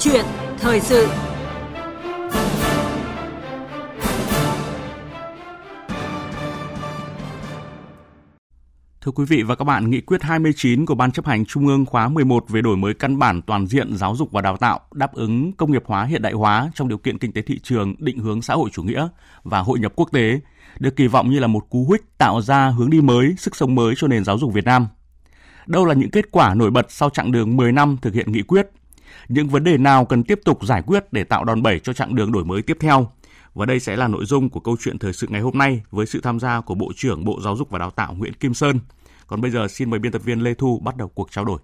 chuyện thời sự. Thưa quý vị và các bạn, nghị quyết 29 của Ban chấp hành Trung ương khóa 11 về đổi mới căn bản toàn diện giáo dục và đào tạo, đáp ứng công nghiệp hóa hiện đại hóa trong điều kiện kinh tế thị trường, định hướng xã hội chủ nghĩa và hội nhập quốc tế, được kỳ vọng như là một cú hích tạo ra hướng đi mới, sức sống mới cho nền giáo dục Việt Nam. Đâu là những kết quả nổi bật sau chặng đường 10 năm thực hiện nghị quyết? Những vấn đề nào cần tiếp tục giải quyết để tạo đòn bẩy cho chặng đường đổi mới tiếp theo? Và đây sẽ là nội dung của câu chuyện thời sự ngày hôm nay với sự tham gia của Bộ trưởng Bộ Giáo dục và Đào tạo Nguyễn Kim Sơn. Còn bây giờ xin mời biên tập viên Lê Thu bắt đầu cuộc trao đổi.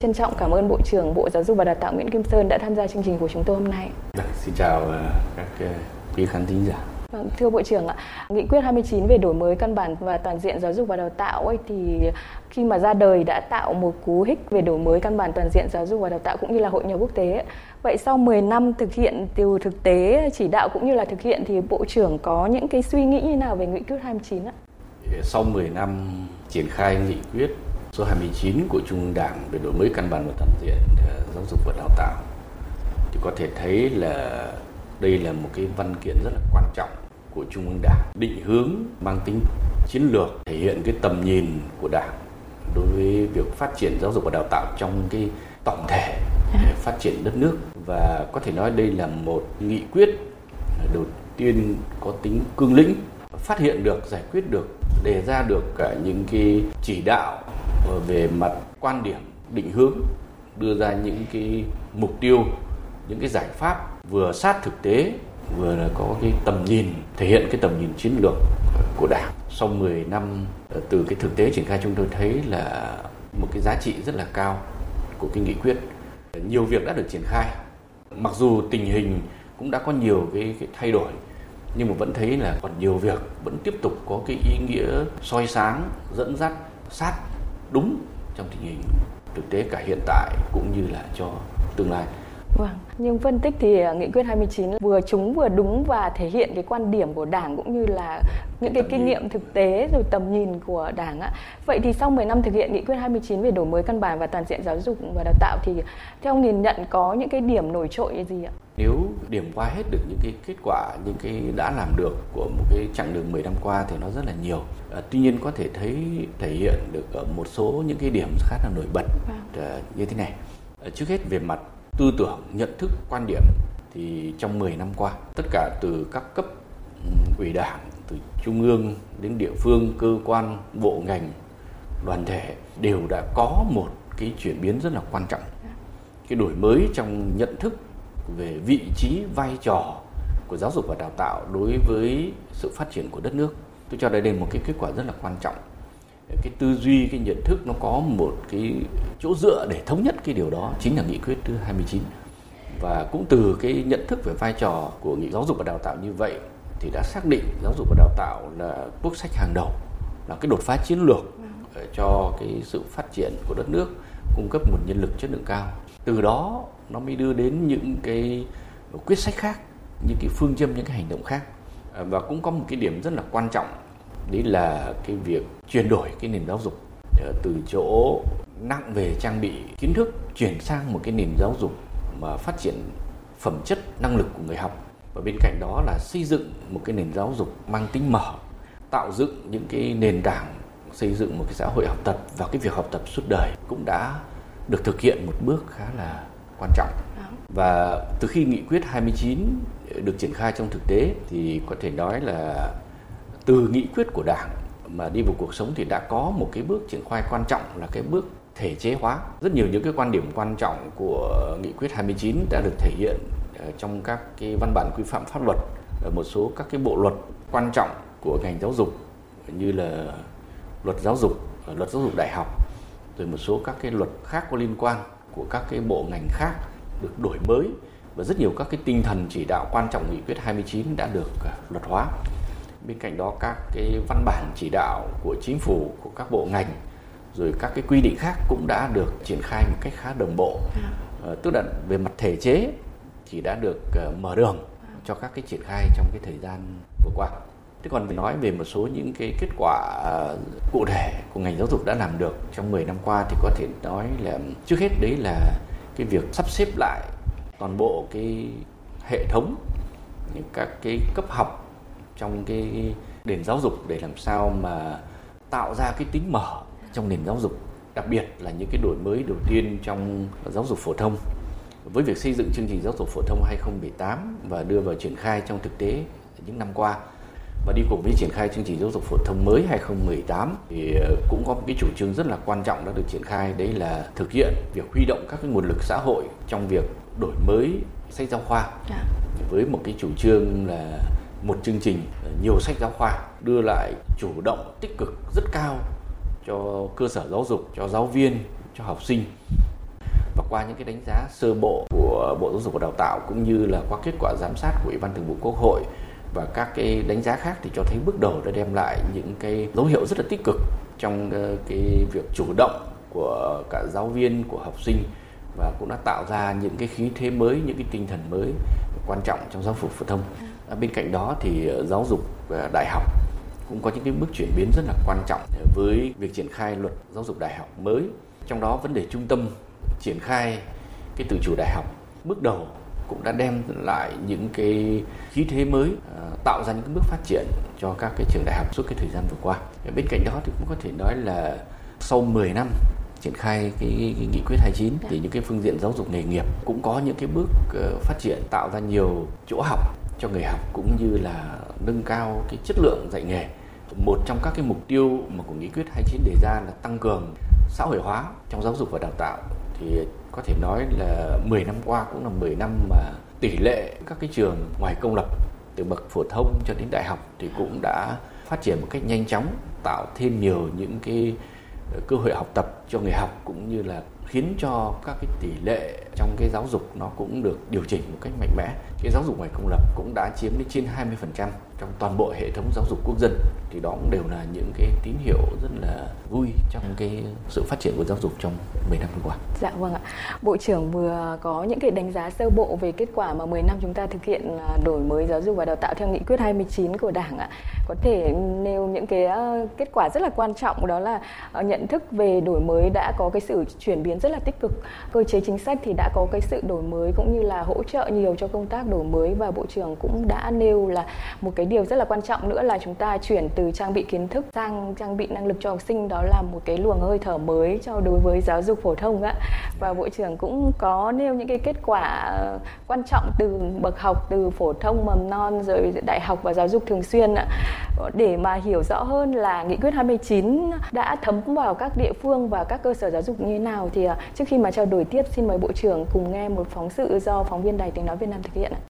Trân trọng cảm ơn Bộ trưởng Bộ Giáo dục và Đào tạo Nguyễn Kim Sơn đã tham gia chương trình của chúng tôi hôm nay. Được, xin chào ờ, các ờ, quý khán thính giả. Vâng, thưa Bộ trưởng ạ, nghị quyết 29 về đổi mới căn bản và toàn diện giáo dục và đào tạo ấy thì khi mà ra đời đã tạo một cú hích về đổi mới căn bản toàn diện giáo dục và đào tạo cũng như là hội nhập quốc tế. Vậy sau 10 năm thực hiện từ thực tế chỉ đạo cũng như là thực hiện thì Bộ trưởng có những cái suy nghĩ như nào về nghị quyết 29 ạ? Sau 10 năm triển khai nghị quyết số 29 của Trung ương Đảng về đổi mới căn bản và toàn diện ờ, giáo dục và đào tạo thì có thể thấy là đây là một cái văn kiện rất là quan trọng của Trung ương Đảng, định hướng mang tính chiến lược, thể hiện cái tầm nhìn của Đảng đối với việc phát triển giáo dục và đào tạo trong cái tổng thể phát triển đất nước. Và có thể nói đây là một nghị quyết đầu tiên có tính cương lĩnh, phát hiện được, giải quyết được, đề ra được cả những cái chỉ đạo về mặt quan điểm, định hướng, đưa ra những cái mục tiêu, những cái giải pháp vừa sát thực tế vừa là có cái tầm nhìn thể hiện cái tầm nhìn chiến lược của đảng. Sau 10 năm ờ, từ cái thực tế triển khai chúng tôi thấy là một cái giá trị rất là cao của cái nghị quyết. Nhiều việc đã được triển khai. Mặc dù tình hình cũng đã có nhiều cái, cái thay đổi nhưng mà vẫn thấy là còn nhiều việc vẫn tiếp tục có cái ý nghĩa soi sáng dẫn dắt sát đúng trong tình hình thực tế cả hiện tại cũng như là cho tương lai. Vâng, nhưng phân tích thì à, nghị quyết 29 vừa trúng vừa đúng và thể hiện cái quan điểm của Đảng cũng như là những cái kinh nghiệm thực tế rồi tầm nhìn của Đảng ạ. Vậy thì sau 10 năm thực hiện nghị quyết 29 về đổi mới căn bản và toàn diện giáo dục và đào tạo thì theo ông nhìn nhận có những cái điểm nổi trội gì ạ? Nếu điểm qua hết được những cái kết quả, những cái đã làm được của một cái chặng đường 10 năm qua thì nó rất là nhiều. À, tuy nhiên có thể thấy thể hiện được ở một số những cái điểm khá là nổi bật vâng. À, như thế này. À, trước hết về mặt tư tưởng, nhận thức, quan điểm thì trong 10 năm qua, tất cả từ các cấp ủy đảng, từ trung ương đến địa phương, cơ quan, bộ ngành, đoàn thể đều đã có một cái chuyển biến rất là quan trọng. Cái đổi mới trong nhận thức về vị trí, vai trò của giáo dục và đào tạo đối với sự phát triển của đất nước. Tôi cho đây là một cái kết quả rất là quan trọng cái tư duy, cái nhận thức nó có một cái chỗ dựa để thống nhất cái điều đó chính là nghị quyết thứ 29 và cũng từ cái nhận thức về vai trò của nghị giáo dục và đào tạo như vậy thì đã xác định giáo dục và đào tạo là quốc sách hàng đầu, là cái đột phá chiến lược ờ, cho cái sự phát triển của đất nước, cung cấp nguồn nhân lực chất lượng cao. Từ đó, nó mới đưa đến những cái quyết sách khác, những cái phương châm, những cái hành động khác. Ờ, và cũng có một cái điểm rất là quan trọng đấy là cái việc chuyển đổi cái nền giáo dục ờ, từ chỗ nặng về trang bị kiến thức chuyển sang một cái nền giáo dục mà phát triển phẩm chất năng lực của người học. Và bên cạnh đó là xây dựng một cái nền giáo dục mang tính mở tạo dựng những cái nền tảng xây dựng một cái xã hội học tập và cái việc học tập suốt đời cũng đã được thực hiện một bước khá là quan trọng. Và từ khi nghị quyết 29 được triển khai trong thực tế thì có thể nói là từ nghị quyết của đảng mà đi vào cuộc sống thì đã có một cái bước triển khai quan trọng là cái bước thể chế hóa. Rất nhiều những cái quan điểm quan trọng của nghị quyết 29 đã được thể hiện ờ, trong các cái văn bản quy phạm pháp luật, ở một số các cái bộ luật quan trọng của ngành giáo dục như là luật giáo dục, ờ, luật giáo dục đại học, rồi một số các cái luật khác có liên quan của các cái bộ ngành khác được đổi mới và rất nhiều các cái tinh thần chỉ đạo quan trọng nghị quyết 29 đã được luật hóa bên cạnh đó các cái văn bản chỉ đạo của chính phủ của các bộ ngành rồi các cái quy định khác cũng đã được triển khai một cách khá đồng bộ à. ờ, tức là về mặt thể chế thì đã được uh, mở đường cho các cái triển khai trong cái thời gian vừa qua thế còn phải nói về một số những cái kết quả uh, cụ thể của ngành giáo dục đã làm được trong 10 năm qua thì có thể nói là trước hết đấy là cái việc sắp xếp lại toàn bộ cái hệ thống những các cái cấp học trong cái nền giáo dục để làm sao mà tạo ra cái tính mở trong nền giáo dục đặc biệt là những cái đổi mới đầu tiên trong giáo dục phổ thông với việc xây dựng chương trình giáo dục phổ thông 2018 và đưa vào triển khai trong thực tế những năm qua và đi cùng với triển khai chương trình giáo dục phổ thông mới 2018 thì ờ, cũng có một cái chủ trương rất là quan trọng đã được triển khai đấy là thực hiện việc huy động các cái nguồn lực xã hội trong việc đổi mới sách giáo khoa à. với một cái chủ trương là một chương trình ờ, nhiều sách giáo khoa đưa lại chủ động tích cực rất cao cho cơ sở giáo dục cho giáo viên cho học sinh. Và qua những cái đánh giá sơ bộ của Bộ Giáo dục và Đào tạo cũng như là qua kết quả giám sát của Ủy ban Thường vụ Quốc hội và các cái đánh giá khác thì cho thấy bước đầu đã đem lại những cái dấu hiệu rất là tích cực trong ờ, cái việc chủ động của cả giáo viên của học sinh và cũng đã tạo ra những cái khí thế mới những cái tinh thần mới quan trọng trong giáo dục phổ thông. à, À, bên cạnh đó thì ờ, giáo dục ờ, đại học cũng có những cái bước chuyển biến rất là quan trọng với việc triển khai luật giáo dục đại học mới. Trong đó vấn đề trung tâm triển khai cái tự chủ đại học bước đầu cũng đã đem lại những cái khí thế mới ờ, tạo ra những cái bước phát triển cho các cái trường đại học suốt cái thời gian vừa qua. Bên cạnh đó thì cũng có thể nói là sau 10 năm triển khai cái, cái nghị quyết 29 thì những cái phương diện giáo dục nghề nghiệp cũng có những cái bước phát triển tạo ra nhiều chỗ học cho người học cũng như là nâng cao cái chất lượng dạy nghề. Một trong các cái mục tiêu mà của nghị quyết 29 đề ra là tăng cường xã hội hóa trong giáo dục và đào tạo. Thì có thể nói là 10 năm qua cũng là 10 năm mà tỷ lệ các cái trường ngoài công lập, từ bậc phổ thông cho đến đại học thì cũng đã phát triển một cách nhanh chóng, tạo thêm nhiều những cái cơ hội học tập cho người học cũng như là khiến cho các cái tỷ lệ trong cái giáo dục nó cũng được điều chỉnh một cách mạnh mẽ. Cái giáo dục ngoài công lập cũng đã chiếm đến trên 20% trong toàn bộ hệ thống giáo dục quốc dân thì đó cũng đều là những cái tín hiệu rất là vui trong cái sự phát triển của giáo dục trong 10 năm vừa qua. Dạ vâng ạ. Bộ trưởng vừa có những cái đánh giá sơ bộ về kết quả mà 10 năm chúng ta thực hiện à, đổi mới giáo dục và đào tạo theo nghị quyết 29 của Đảng ạ. Có thể nêu những cái à, kết quả rất là quan trọng, đó là à, nhận thức về đổi mới đã có cái sự chuyển biến rất là tích cực. Cơ chế chính sách thì đã đã có cái sự đổi mới cũng như là hỗ trợ nhiều cho công tác đổi mới và Bộ trưởng cũng đã nêu là một cái điều rất là quan trọng nữa là chúng ta chuyển từ trang bị kiến thức sang trang bị năng lực cho học sinh. Đó là một cái luồng hơi thở mới cho đối với giáo dục phổ thông ạ. Và bộ trưởng cũng có nêu những cái kết quả ờ, quan trọng từ bậc học, từ phổ thông mầm non rồi đại học và giáo dục thường xuyên ạ để mà hiểu rõ hơn là nghị quyết 29 đã thấm vào các địa phương và các cơ sở giáo dục như thế nào thì à, trước khi mà trao đổi tiếp xin mời bộ trưởng cùng nghe một phóng sự do phóng viên Đài Tiếng nói Việt Nam thực hiện ạ.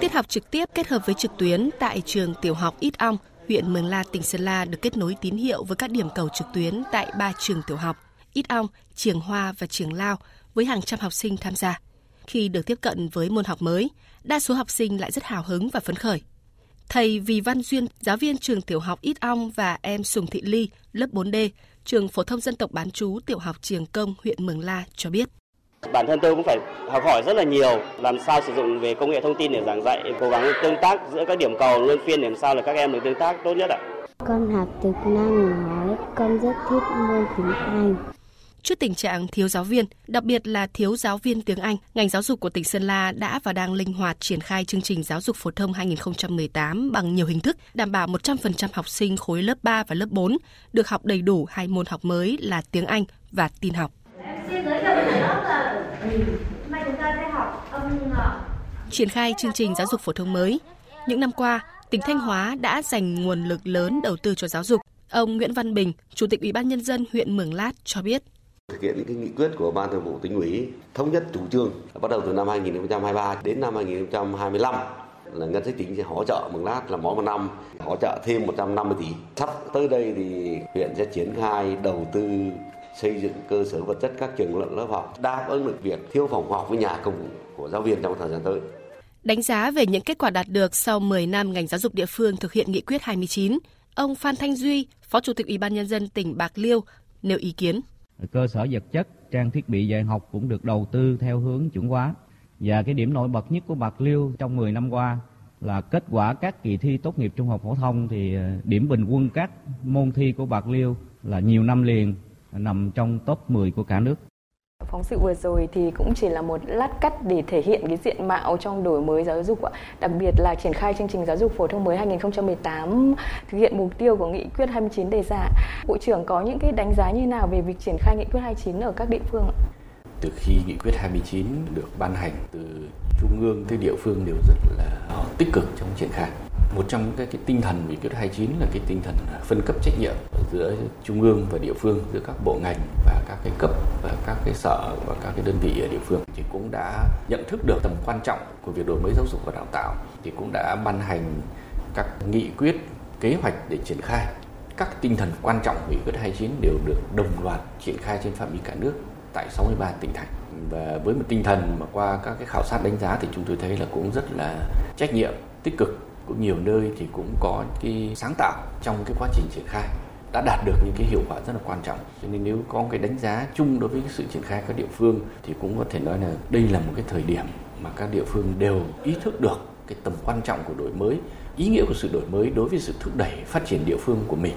Tiết học trực tiếp kết hợp với trực tuyến tại trường tiểu học Ít Ong, huyện Mường La, tỉnh Sơn La được kết nối tín hiệu với các điểm cầu trực tuyến tại ba trường tiểu học Ít Ong, Trường Hoa và Trường Lao với hàng trăm học sinh tham gia. Khi được tiếp cận với môn học mới, đa số học sinh lại rất hào hứng và phấn khởi. Thầy Vì Văn Duyên, giáo viên trường tiểu học Ít Ong và em Sùng Thị Ly, lớp 4D, trường phổ thông dân tộc bán trú tiểu học Trường Công, huyện Mường La cho biết. Bản thân tôi cũng phải học hỏi rất là nhiều, làm sao sử dụng về công nghệ thông tin để giảng dạy, cố gắng tương tác giữa các điểm cầu luân phiên để làm sao là các em được tương tác tốt nhất ạ. Con học từ năng nói, con rất thích môn tiếng Anh. Trước tình trạng thiếu giáo viên, đặc biệt là thiếu giáo viên tiếng Anh, ngành giáo dục của tỉnh Sơn La đã và đang linh hoạt triển khai chương trình giáo dục phổ thông 2018 bằng nhiều hình thức, đảm bảo 100% học sinh khối lớp 3 và lớp 4 được học đầy đủ hai môn học mới là tiếng Anh và tin học. Triển khai chương trình giáo dục phổ thông mới, những năm qua, tỉnh Thanh Hóa đã dành nguồn lực lớn đầu tư cho giáo dục. Ông Nguyễn Văn Bình, Chủ tịch Ủy ban nhân dân huyện Mường Lát cho biết thực hiện những cái nghị quyết của ban thường vụ tỉnh ủy thống nhất chủ trương bắt đầu từ năm 2023 đến năm 2025 là ngân sách tỉnh sẽ hỗ trợ Mường Lát là mỗi một năm hỗ trợ thêm 150 tỷ. Sắp tới đây thì huyện sẽ triển khai đầu tư xây dựng cơ sở vật chất các trường lớp học đáp ứng được việc thiếu phòng học với nhà công của giáo viên trong thời gian tới. Đánh giá về những kết quả đạt được sau 10 năm ngành giáo dục địa phương thực hiện nghị quyết 29, ông Phan Thanh Duy, Phó Chủ tịch Ủy ban nhân dân tỉnh Bạc Liêu nêu ý kiến. Cơ sở vật chất, trang thiết bị dạy học cũng được đầu tư theo hướng chuẩn hóa. Và cái điểm nổi bật nhất của Bạc Liêu trong 10 năm qua là kết quả các kỳ thi tốt nghiệp trung học phổ thông thì ờ, điểm bình quân các môn thi của Bạc Liêu là nhiều năm liền nằm trong top 10 của cả nước. Phóng sự vừa rồi thì cũng chỉ là một lát cắt để thể hiện cái diện mạo trong đổi mới giáo dục ạ. Đặc biệt là triển khai chương trình giáo dục phổ thông mới 2018 thực hiện mục tiêu của nghị quyết 29 đề ra. Bộ trưởng có những cái đánh giá như nào về việc triển khai nghị quyết 29 ở các địa phương ạ? Từ khi nghị quyết 29 được ban hành từ trung ương tới địa phương đều rất là tích cực trong triển khai một trong cái, cái tinh thần nghị quyết 29 là cái tinh thần phân cấp trách nhiệm giữa trung ương và địa phương giữa các bộ ngành và các cái cấp và các cái sở và các cái đơn vị ở địa phương thì cũng đã nhận thức được tầm quan trọng của việc đổi mới giáo dục và đào tạo thì cũng đã ban hành các nghị quyết kế hoạch để triển khai. Các tinh thần quan trọng nghị quyết 29 đều được đồng loạt triển khai trên phạm vi cả nước tại 63 tỉnh thành. Và với một tinh thần mà qua các cái khảo sát đánh giá thì chúng tôi thấy là cũng rất là trách nhiệm tích cực cũng nhiều nơi thì cũng có cái sáng tạo trong cái quá trình triển khai, đã đạt được những cái hiệu quả rất là quan trọng. Cho nên nếu có cái đánh giá chung đối với cái sự triển khai các địa phương thì cũng có thể nói là đây là một cái thời điểm mà các địa phương đều ý thức được cái tầm quan trọng của đổi mới, ý nghĩa của sự đổi mới đối với sự thúc đẩy phát triển địa phương của mình.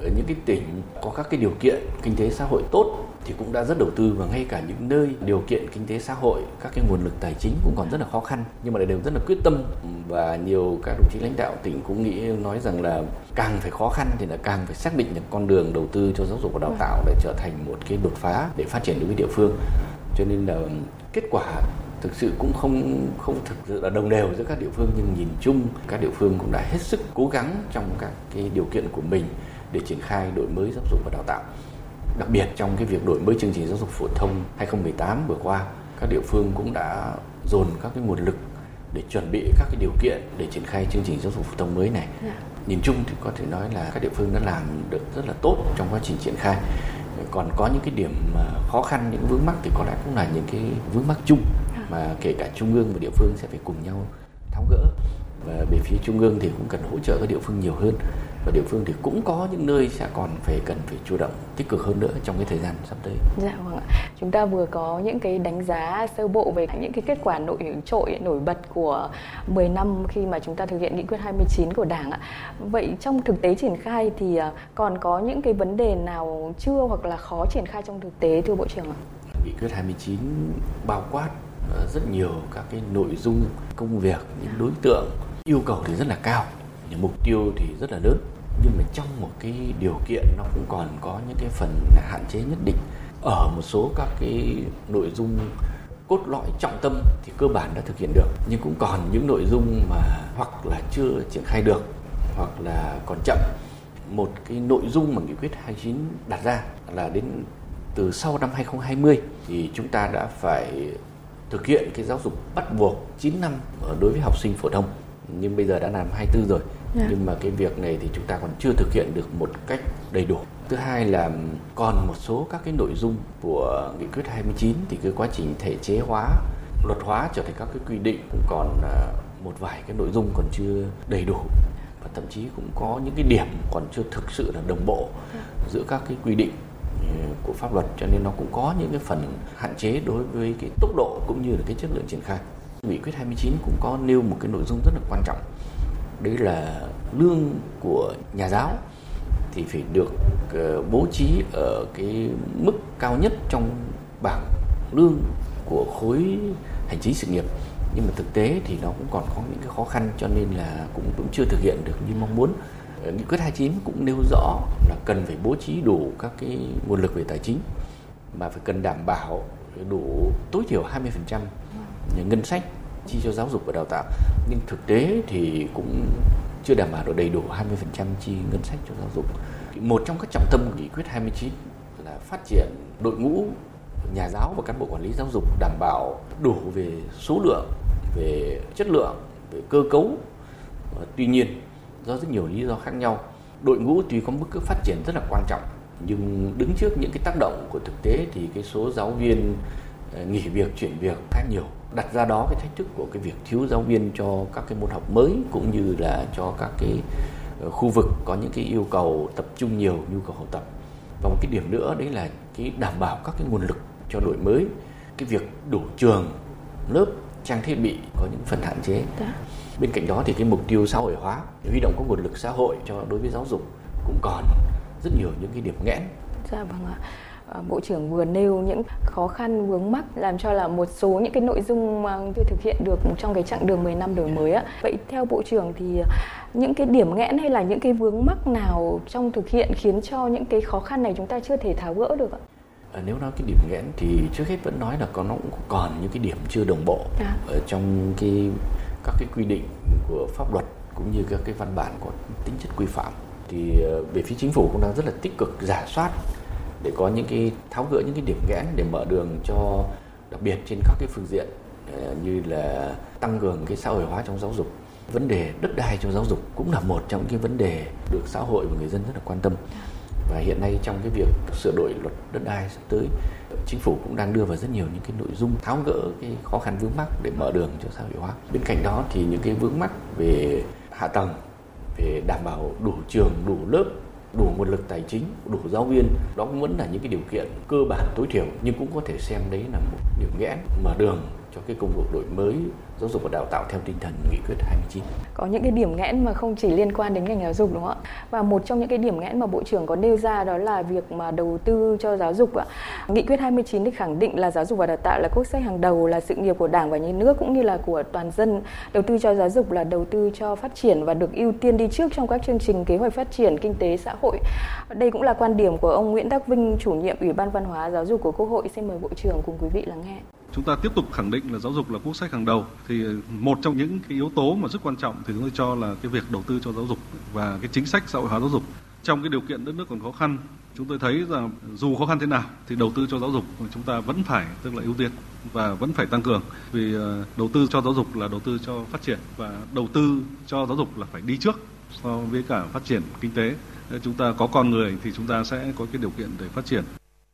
Ở những cái tỉnh có các cái điều kiện kinh tế xã hội tốt thì cũng đã rất đầu tư và ngay cả những nơi điều kiện kinh tế xã hội các cái nguồn lực tài chính cũng còn rất là khó khăn. Nhưng mà đều rất là quyết tâm và nhiều các đồng chí lãnh đạo tỉnh cũng nghĩ nói rằng là càng phải khó khăn thì là càng phải xác định được con đường đầu tư cho giáo dục và đào tạo để trở thành một cái đột phá để phát triển đối với địa phương. Cho nên là kết quả thực sự cũng không không thực sự là đồng đều giữa các địa phương nhưng nhìn chung các địa phương cũng đã hết sức cố gắng trong các cái điều kiện của mình để triển khai đổi mới giáo dục và đào tạo đặc biệt trong cái việc đổi mới chương trình giáo dục phổ thông 2018 vừa qua các địa phương cũng đã dồn các cái nguồn lực để chuẩn bị các cái điều kiện để triển khai chương trình giáo dục phổ thông mới này. Yeah. Dạ. Nhìn chung thì có thể nói là các địa phương đã làm được rất là tốt trong quá trình triển khai. Còn có những cái điểm khó khăn, những vướng mắc thì có lẽ cũng là những cái vướng mắc chung dạ. mà kể cả trung ương và địa phương sẽ phải cùng nhau tháo gỡ và về phía trung ương thì cũng cần hỗ trợ các địa phương nhiều hơn và địa phương thì cũng có những nơi sẽ còn phải cần phải chủ động tích cực hơn nữa trong cái thời gian sắp tới. Dạ vâng ạ. Chúng ta vừa có những cái đánh giá sơ bộ về những cái kết quả nổi trội nổi bật của 10 năm khi mà chúng ta thực hiện nghị quyết 29 của Đảng ạ. Vậy trong thực tế triển khai thì à, còn có những cái vấn đề nào chưa hoặc là khó triển khai trong thực tế thưa Bộ trưởng ạ? Nghị quyết 29 bao quát ờ, rất nhiều các cái nội dung công việc những đối tượng yêu cầu thì rất là cao mục tiêu thì rất là lớn. Nhưng mà trong một cái điều kiện nó cũng còn có những cái phần hạn chế nhất định. Ở một số các cái nội dung cốt lõi trọng tâm thì cơ bản đã thực hiện được. Nhưng cũng còn những nội dung mà hoặc là chưa triển khai được, hoặc là còn chậm. Một cái nội dung mà nghị quyết 29 đặt ra là đến từ sau năm 2020 thì chúng ta đã phải thực hiện cái giáo dục bắt buộc 9 năm đối với học sinh phổ thông. Nhưng bây giờ đã làm 24 rồi yeah. Dạ. nhưng mà cái việc này thì chúng ta còn chưa thực hiện được một cách đầy đủ thứ hai là còn một số các cái nội dung của nghị quyết 29 thì cái quá trình thể chế hóa luật hóa trở thành các cái quy định cũng còn à, một vài cái nội dung còn chưa đầy đủ và thậm chí cũng có những cái điểm còn chưa thực sự là đồng bộ. Dạ. giữa các cái quy định ừ, của pháp luật cho nên nó cũng có những cái phần hạn chế đối với cái tốc độ cũng như là cái chất lượng triển khai nghị quyết 29 cũng có nêu một cái nội dung rất là quan trọng đấy là lương của nhà giáo thì phải được ờ, bố trí ở cái mức cao nhất trong bảng lương của khối hành chính sự nghiệp. Nhưng mà thực tế thì nó cũng còn có những cái khó khăn cho nên là cũng cũng chưa thực hiện được như mong muốn. Ờ, nghị quyết 29 cũng nêu rõ là cần phải bố trí đủ các cái nguồn lực về tài chính mà phải cần đảm bảo đủ tối thiểu 20% ngân sách chi cho giáo dục và đào tạo nhưng thực tế thì cũng chưa đảm bảo được đầy đủ 20% chi ngân sách cho giáo dục. Một trong các trọng tâm của nghị quyết 29 là phát triển đội ngũ nhà giáo và cán bộ quản lý giáo dục đảm bảo đủ về số lượng, về chất lượng, về cơ cấu. Tuy nhiên, do rất nhiều lý do khác nhau, đội ngũ tuy có mức phát triển rất là quan trọng nhưng đứng trước những cái tác động của thực tế thì cái số giáo viên ờ, nghỉ việc chuyển việc khá nhiều đặt ra đó cái thách thức của cái việc thiếu giáo viên cho các cái môn học mới cũng như là cho các cái ờ, khu vực có những cái yêu cầu tập trung nhiều nhu cầu học tập. Và một cái điểm nữa đấy là cái đảm bảo các cái nguồn lực cho đổi mới cái việc đủ trường lớp trang thiết bị có những phần hạn chế. Dạ. bên cạnh đó thì cái mục tiêu xã hội hóa huy động các nguồn lực xã hội cho đối với giáo dục cũng còn rất nhiều những cái điểm nghẽn. Dạ vâng ạ Bộ trưởng vừa nêu những khó khăn vướng mắc làm cho là một số những cái nội dung chưa thực hiện được trong cái chặng đường 10 năm đổi mới á. Vậy theo Bộ trưởng thì những cái điểm nghẽn hay là những cái vướng mắc nào trong thực hiện khiến cho những cái khó khăn này chúng ta chưa thể tháo gỡ được ạ? À, nếu nói cái điểm nghẽn thì trước hết vẫn nói là còn nó cũng còn những cái điểm chưa đồng bộ à. ở trong cái các cái quy định của pháp luật cũng như các cái văn bản có tính chất quy phạm thì ờ, về phía chính phủ cũng đang rất là tích cực giả soát để có những cái tháo gỡ những cái điểm nghẽn để mở đường cho đặc biệt trên các cái phương diện ờ, như là tăng cường cái xã hội hóa trong giáo dục. Vấn đề đất đai trong giáo dục cũng là một trong những cái vấn đề được xã hội và người dân rất là quan tâm. Và hiện nay trong cái việc sửa đổi luật đất đai sắp tới, chính phủ cũng đang đưa vào rất nhiều những cái nội dung tháo gỡ cái khó khăn vướng mắc để mở đường cho xã hội hóa. Bên cạnh đó thì những cái vướng mắc về hạ tầng, về đảm bảo đủ trường, đủ lớp đủ nguồn lực tài chính, đủ giáo viên, đó cũng vẫn là những cái điều kiện cơ bản tối thiểu, nhưng cũng có thể xem đấy là một điểm nghẽn mở đường cho cái công cuộc đổi mới giáo dục và đào tạo theo tinh thần nghị quyết 29. Có những cái điểm nghẽn mà không chỉ liên quan đến ngành giáo dục đúng không ạ? Và một trong những cái điểm nghẽn mà Bộ trưởng có nêu ra đó là việc mà đầu tư cho giáo dục ạ. Nghị quyết 29 thì khẳng định là giáo dục và đào tạo là quốc sách hàng đầu là sự nghiệp của Đảng và nhà nước cũng như là của toàn dân. Đầu tư cho giáo dục là đầu tư cho phát triển và được ưu tiên đi trước trong các chương trình kế hoạch phát triển kinh tế xã hội. Đây cũng là quan điểm của ông Nguyễn Đắc Vinh, chủ nhiệm Ủy ban Văn hóa Giáo dục của Quốc hội. Xin mời Bộ trưởng cùng quý vị lắng nghe chúng ta tiếp tục khẳng định là giáo dục là quốc sách hàng đầu. Thì ờ, một trong những cái yếu tố mà rất quan trọng thì chúng tôi cho là cái việc đầu tư cho giáo dục và cái chính sách xã hội hóa giáo dục. Trong cái điều kiện đất nước còn khó khăn, chúng tôi thấy rằng dù khó khăn thế nào thì đầu tư cho giáo dục chúng ta vẫn phải, tức là ưu tiên và vẫn phải tăng cường. Vì ờ, đầu tư cho giáo dục là đầu tư cho phát triển và đầu tư cho giáo dục là phải đi trước so với cả phát triển kinh tế. Chúng ta có con người thì chúng ta sẽ có cái điều kiện để phát triển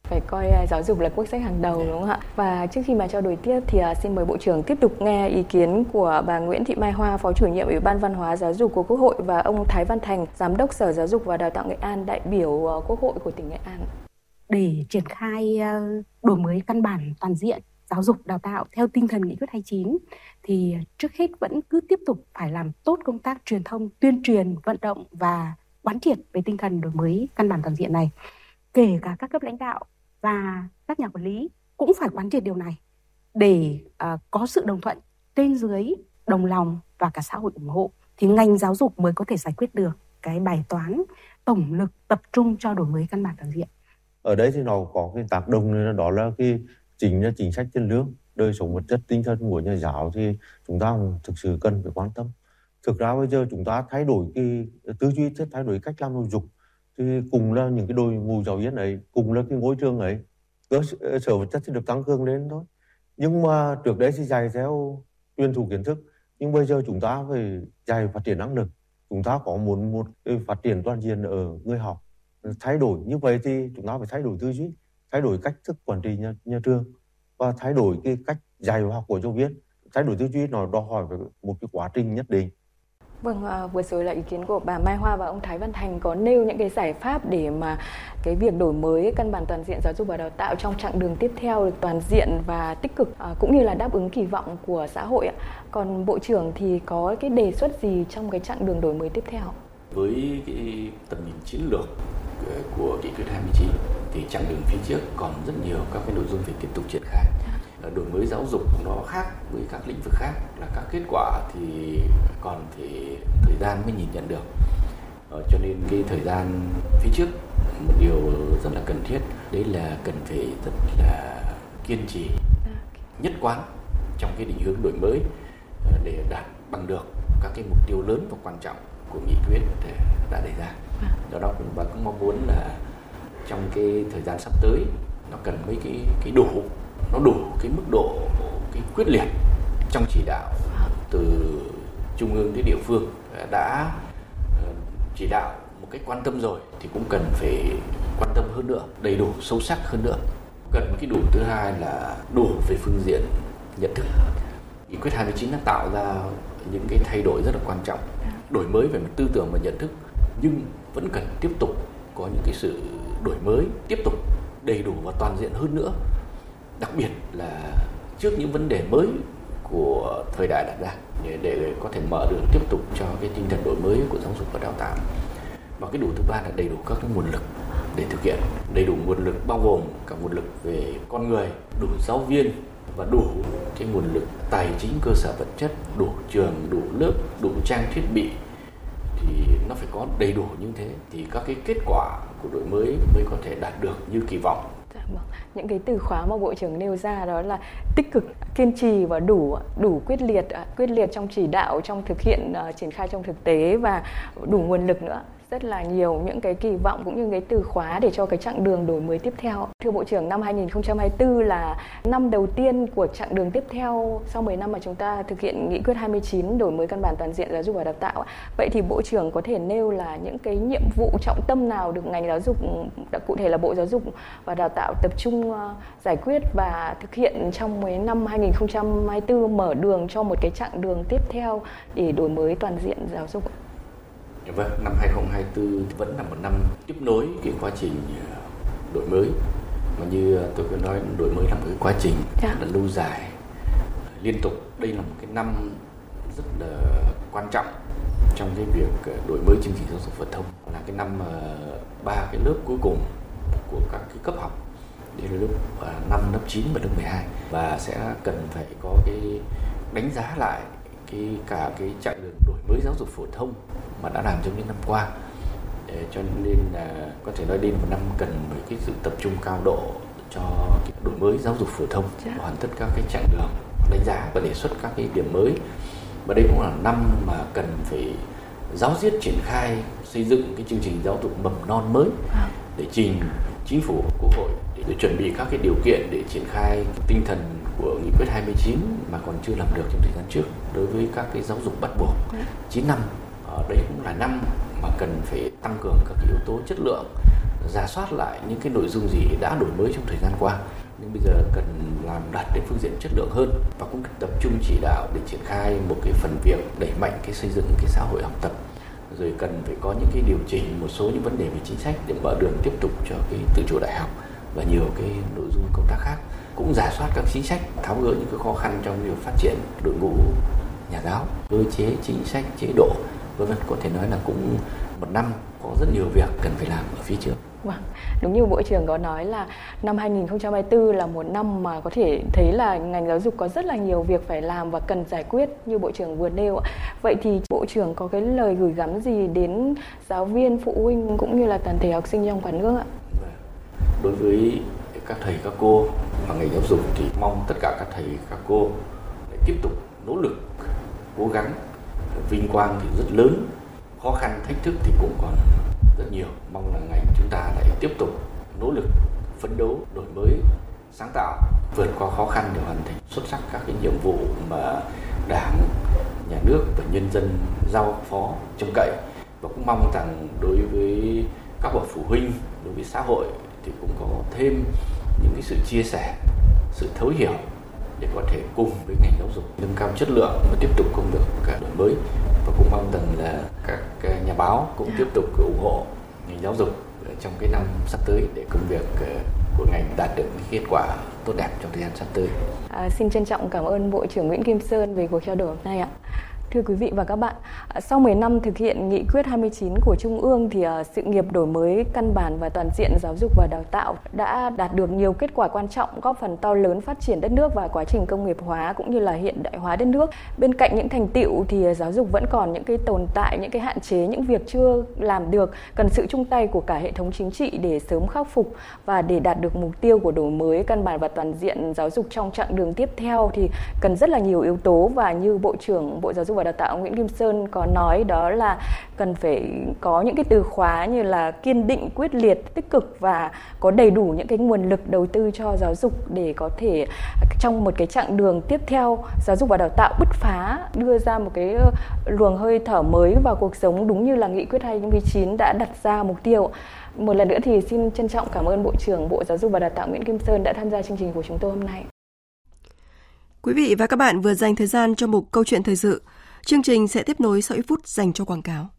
phải coi à, giáo dục là quốc sách hàng đầu đúng không ạ? Và trước khi mà trao đổi tiếp thì à, xin mời Bộ trưởng tiếp tục nghe ý kiến của bà Nguyễn Thị Mai Hoa, Phó chủ nhiệm Ủy ban Văn hóa Giáo dục của Quốc hội và ông Thái Văn Thành, Giám đốc Sở Giáo dục và Đào tạo Nghệ An, đại biểu à, Quốc hội của tỉnh Nghệ An. Để triển khai đổi mới căn bản toàn diện giáo dục đào tạo theo tinh thần nghị quyết 29 thì trước hết vẫn cứ tiếp tục phải làm tốt công tác truyền thông, tuyên truyền, vận động và quán triệt về tinh thần đổi mới căn bản toàn diện này kể cả các cấp lãnh đạo và các nhà quản lý cũng phải quán triệt điều này để uh, có sự đồng thuận trên dưới đồng lòng và cả xã hội ủng hộ thì ngành giáo dục mới có thể giải quyết được cái bài toán tổng lực tập trung cho đổi mới căn bản toàn diện. Ở đây thì nó có cái tác động đó là cái chính là chính sách tiền lương, đời sống vật chất tinh thần của nhà giáo thì chúng ta thực sự cần phải quan tâm. Thực ra bây giờ chúng ta thay đổi cái tư duy, thay đổi cách làm giáo dục thì cùng là những cái đội ngũ giáo viên ấy cùng là cái ngôi trường ấy cơ ờ, sở vật chất thì được tăng cường lên thôi. Nhưng mà trước đấy thì dạy theo truyền thụ kiến thức nhưng bây giờ chúng ta phải dạy phát triển năng lực. Chúng ta có muốn một phát triển toàn diện ở người học ừ, thay đổi. Như vậy thì chúng ta phải thay đổi tư duy thay đổi cách thức quản trị nhà, nhà trường và thay đổi cái cách dạy và học của giáo viên. Thay đổi tư duy nó đòi hỏi một cái quá trình nhất định. Vâng, à, vừa rồi là ý kiến của bà Mai Hoa và ông Thái Văn Thành có nêu những cái giải pháp để mà cái việc đổi mới căn bản toàn diện giáo dục và đào tạo trong chặng đường tiếp theo được toàn diện và tích cực à, cũng như là đáp ứng kỳ vọng của xã hội ạ. Còn Bộ trưởng thì có cái đề xuất gì trong cái chặng đường đổi mới tiếp theo? Với cái tầm nhìn chiến lược ờ, của nghị quyết 29 thì chặng đường phía trước còn rất nhiều các cái nội dung phải tiếp tục triển khai Ờ, đổi mới giáo dục nó khác với các lĩnh vực khác là các kết quả thì còn thì thời gian mới nhìn nhận được. Ờ, cho nên cái thời gian phía trước một điều rất là cần thiết. Đấy là cần phải rất là kiên trì nhất quán trong cái định hướng đổi mới ờ, để đạt bằng được các cái mục tiêu lớn và quan trọng của nghị quyết đã đề ra. Do đó và cũng mong muốn là trong cái thời gian sắp tới nó cần mấy cái cái đủ nó đủ cái mức độ cái quyết liệt trong chỉ đạo từ trung ương đến địa phương đã ờ, chỉ đạo một cách quan tâm rồi thì cũng cần phải quan tâm hơn nữa, đầy đủ, sâu sắc hơn nữa. Cần cái đủ, thứ hai là đủ về phương diện nhận thức. Nghị quyết 29 đã tạo ra những cái thay đổi rất là quan trọng, đổi mới về mặt tư tưởng và nhận thức, nhưng vẫn cần tiếp tục có những cái sự đổi mới tiếp tục, đầy đủ và toàn diện hơn nữa đặc biệt là trước những vấn đề mới của thời đại đặt ra để, để có thể mở đường tiếp tục cho cái tinh thần đổi mới của giáo dục và đào tạo. Và cái đủ thứ ba là đầy đủ các cái nguồn lực để thực hiện. Đầy đủ nguồn lực bao gồm cả nguồn lực về con người, đủ giáo viên và đủ cái nguồn lực tài chính cơ sở vật chất, đủ trường, đủ lớp, đủ trang thiết bị. Thì nó phải có đầy đủ như thế thì các cái kết quả của đổi mới mới có thể đạt được như kỳ vọng. Vâng, những cái từ khóa mà bộ trưởng nêu ra đó là tích cực kiên trì và đủ đủ quyết liệt à, quyết liệt trong chỉ đạo trong thực hiện uh, triển khai trong thực tế và đủ nguồn lực nữa rất là nhiều những cái kỳ vọng cũng như cái từ khóa để cho cái chặng đường đổi mới tiếp theo. Thưa Bộ trưởng, năm 2024 là năm đầu tiên của chặng đường tiếp theo sau 10 năm mà chúng ta thực hiện nghị quyết 29 đổi mới căn bản toàn diện giáo dục và đào tạo. Vậy thì Bộ trưởng có thể nêu là những cái nhiệm vụ trọng tâm nào được ngành giáo dục, cụ thể là Bộ Giáo dục và Đào tạo tập trung ờ, giải quyết và thực hiện trong 10 năm 2024 mở đường cho một cái chặng đường tiếp theo để đổi mới toàn diện giáo dục? Vâng, năm 2024 vẫn là một năm tiếp nối cái quá trình ờ, đổi mới. Mà như tôi vừa nói đổi mới là một cái quá trình dạ. rất là lâu dài. Liên tục đây là một cái năm rất là quan trọng trong cái việc ờ, đổi mới chương trình giáo dục phổ thông. Là cái năm ba cái lớp cuối cùng của các cái cấp học. Đây là lớp năm lớp 9 và lớp 12 và sẽ cần phải có cái đánh giá lại cái cả cái chặng đường đổi mới giáo dục phổ thông mà đã làm trong những năm qua để cho nên là có thể nói đây là một năm cần với cái sự tập trung cao độ cho cái đổi mới giáo dục phổ thông dạ. hoàn tất các cái chặng đường đánh giá và đề xuất các cái điểm mới và đây cũng là năm mà cần phải giáo diết triển khai xây dựng cái chương trình giáo dục mầm non mới à. để trình chính phủ quốc hội để chuẩn bị các cái điều kiện để triển khai tinh thần của nghị quyết 29 mà còn chưa làm được trong thời gian trước đối với các cái giáo dục bắt buộc. 9 dạ. năm ở đây cũng là năm mà cần phải tăng cường các yếu tố chất lượng giả soát lại những cái nội dung gì đã đổi mới trong thời gian qua. Nhưng bây giờ cần làm đạt đến phương diện chất lượng hơn và cũng tập trung chỉ đạo để triển khai một cái phần việc đẩy mạnh cái xây dựng cái xã hội học tập. Rồi cần phải có những cái điều chỉnh một số những vấn đề về chính sách để mở đường tiếp tục cho cái tự chủ đại học và nhiều cái nội dung công tác khác cũng giả soát các chính sách tháo gỡ những cái khó khăn trong việc phát triển đội ngũ nhà giáo cơ chế chính sách chế độ vân vân có thể nói là cũng một năm có rất nhiều việc cần phải làm ở phía trước Vâng, đúng như Bộ trưởng có nói là năm 2024 là một năm mà có thể thấy là ngành giáo dục có rất là nhiều việc phải làm và cần giải quyết như Bộ trưởng vừa nêu. Vậy thì Bộ trưởng có cái lời gửi gắm gì đến giáo viên, phụ huynh cũng như là toàn thể học sinh trong cả nước ạ? Đối với các thầy các cô và ngành giáo dục thì mong tất cả các thầy, các cô để tiếp tục nỗ lực, cố gắng. Vinh quang thì rất lớn, khó khăn, thách thức thì cũng còn rất nhiều. Mong là ngành chúng ta lại tiếp tục nỗ lực, phấn đấu, đổi mới, sáng tạo, vượt qua khó khăn để hoàn thành xuất sắc các cái nhiệm vụ mà đảng, nhà nước và nhân dân giao phó, trông cậy. Và cũng mong rằng đối với các bậc phụ huynh, đối với xã hội thì cũng có thêm những cái sự chia sẻ sự thấu hiểu để có thể cùng với ngành giáo dục nâng cao chất lượng và tiếp tục công việc đổi mới và cũng mong rằng là các nhà báo cũng tiếp tục ủng hộ ngành giáo dục trong cái năm sắp tới để công việc ờ, của ngành đạt được kết quả tốt đẹp trong thời gian sắp tới. À, xin trân trọng cảm ơn Bộ trưởng Nguyễn Kim Sơn về cuộc trao đổi hôm nay ạ. Thưa quý vị và các bạn, à, sau 10 năm thực hiện nghị quyết 29 của Trung ương thì à, sự nghiệp đổi mới căn bản và toàn diện giáo dục và đào tạo đã đạt được nhiều kết quả quan trọng góp phần to lớn phát triển đất nước và quá trình công nghiệp hóa cũng như là hiện đại hóa đất nước. Bên cạnh những thành tiệu thì à, giáo dục vẫn còn những cái tồn tại, những cái hạn chế, những việc chưa làm được, cần sự chung tay của cả hệ thống chính trị để sớm khắc phục và để đạt được mục tiêu của đổi mới căn bản và toàn diện giáo dục trong chặng đường tiếp theo thì cần rất là nhiều yếu tố và như Bộ trưởng Bộ Giáo dục và Đào tạo Nguyễn Kim Sơn có nói đó là cần phải có những cái từ khóa như là kiên định, quyết liệt, tích cực và có đầy đủ những cái nguồn lực đầu tư cho giáo dục để có thể trong một cái chặng đường tiếp theo giáo dục và đào tạo bứt phá đưa ra một cái ờ, luồng hơi thở mới vào cuộc sống đúng như là nghị quyết 29 đã đặt ra mục tiêu. Một lần nữa thì xin trân trọng cảm ơn Bộ trưởng Bộ Giáo dục và Đào tạo Nguyễn Kim Sơn đã tham gia chương trình của chúng tôi hôm nay. Quý vị và các bạn vừa dành thời gian cho một câu chuyện thời sự. Chương trình sẽ tiếp nối sau ít phút dành cho quảng cáo.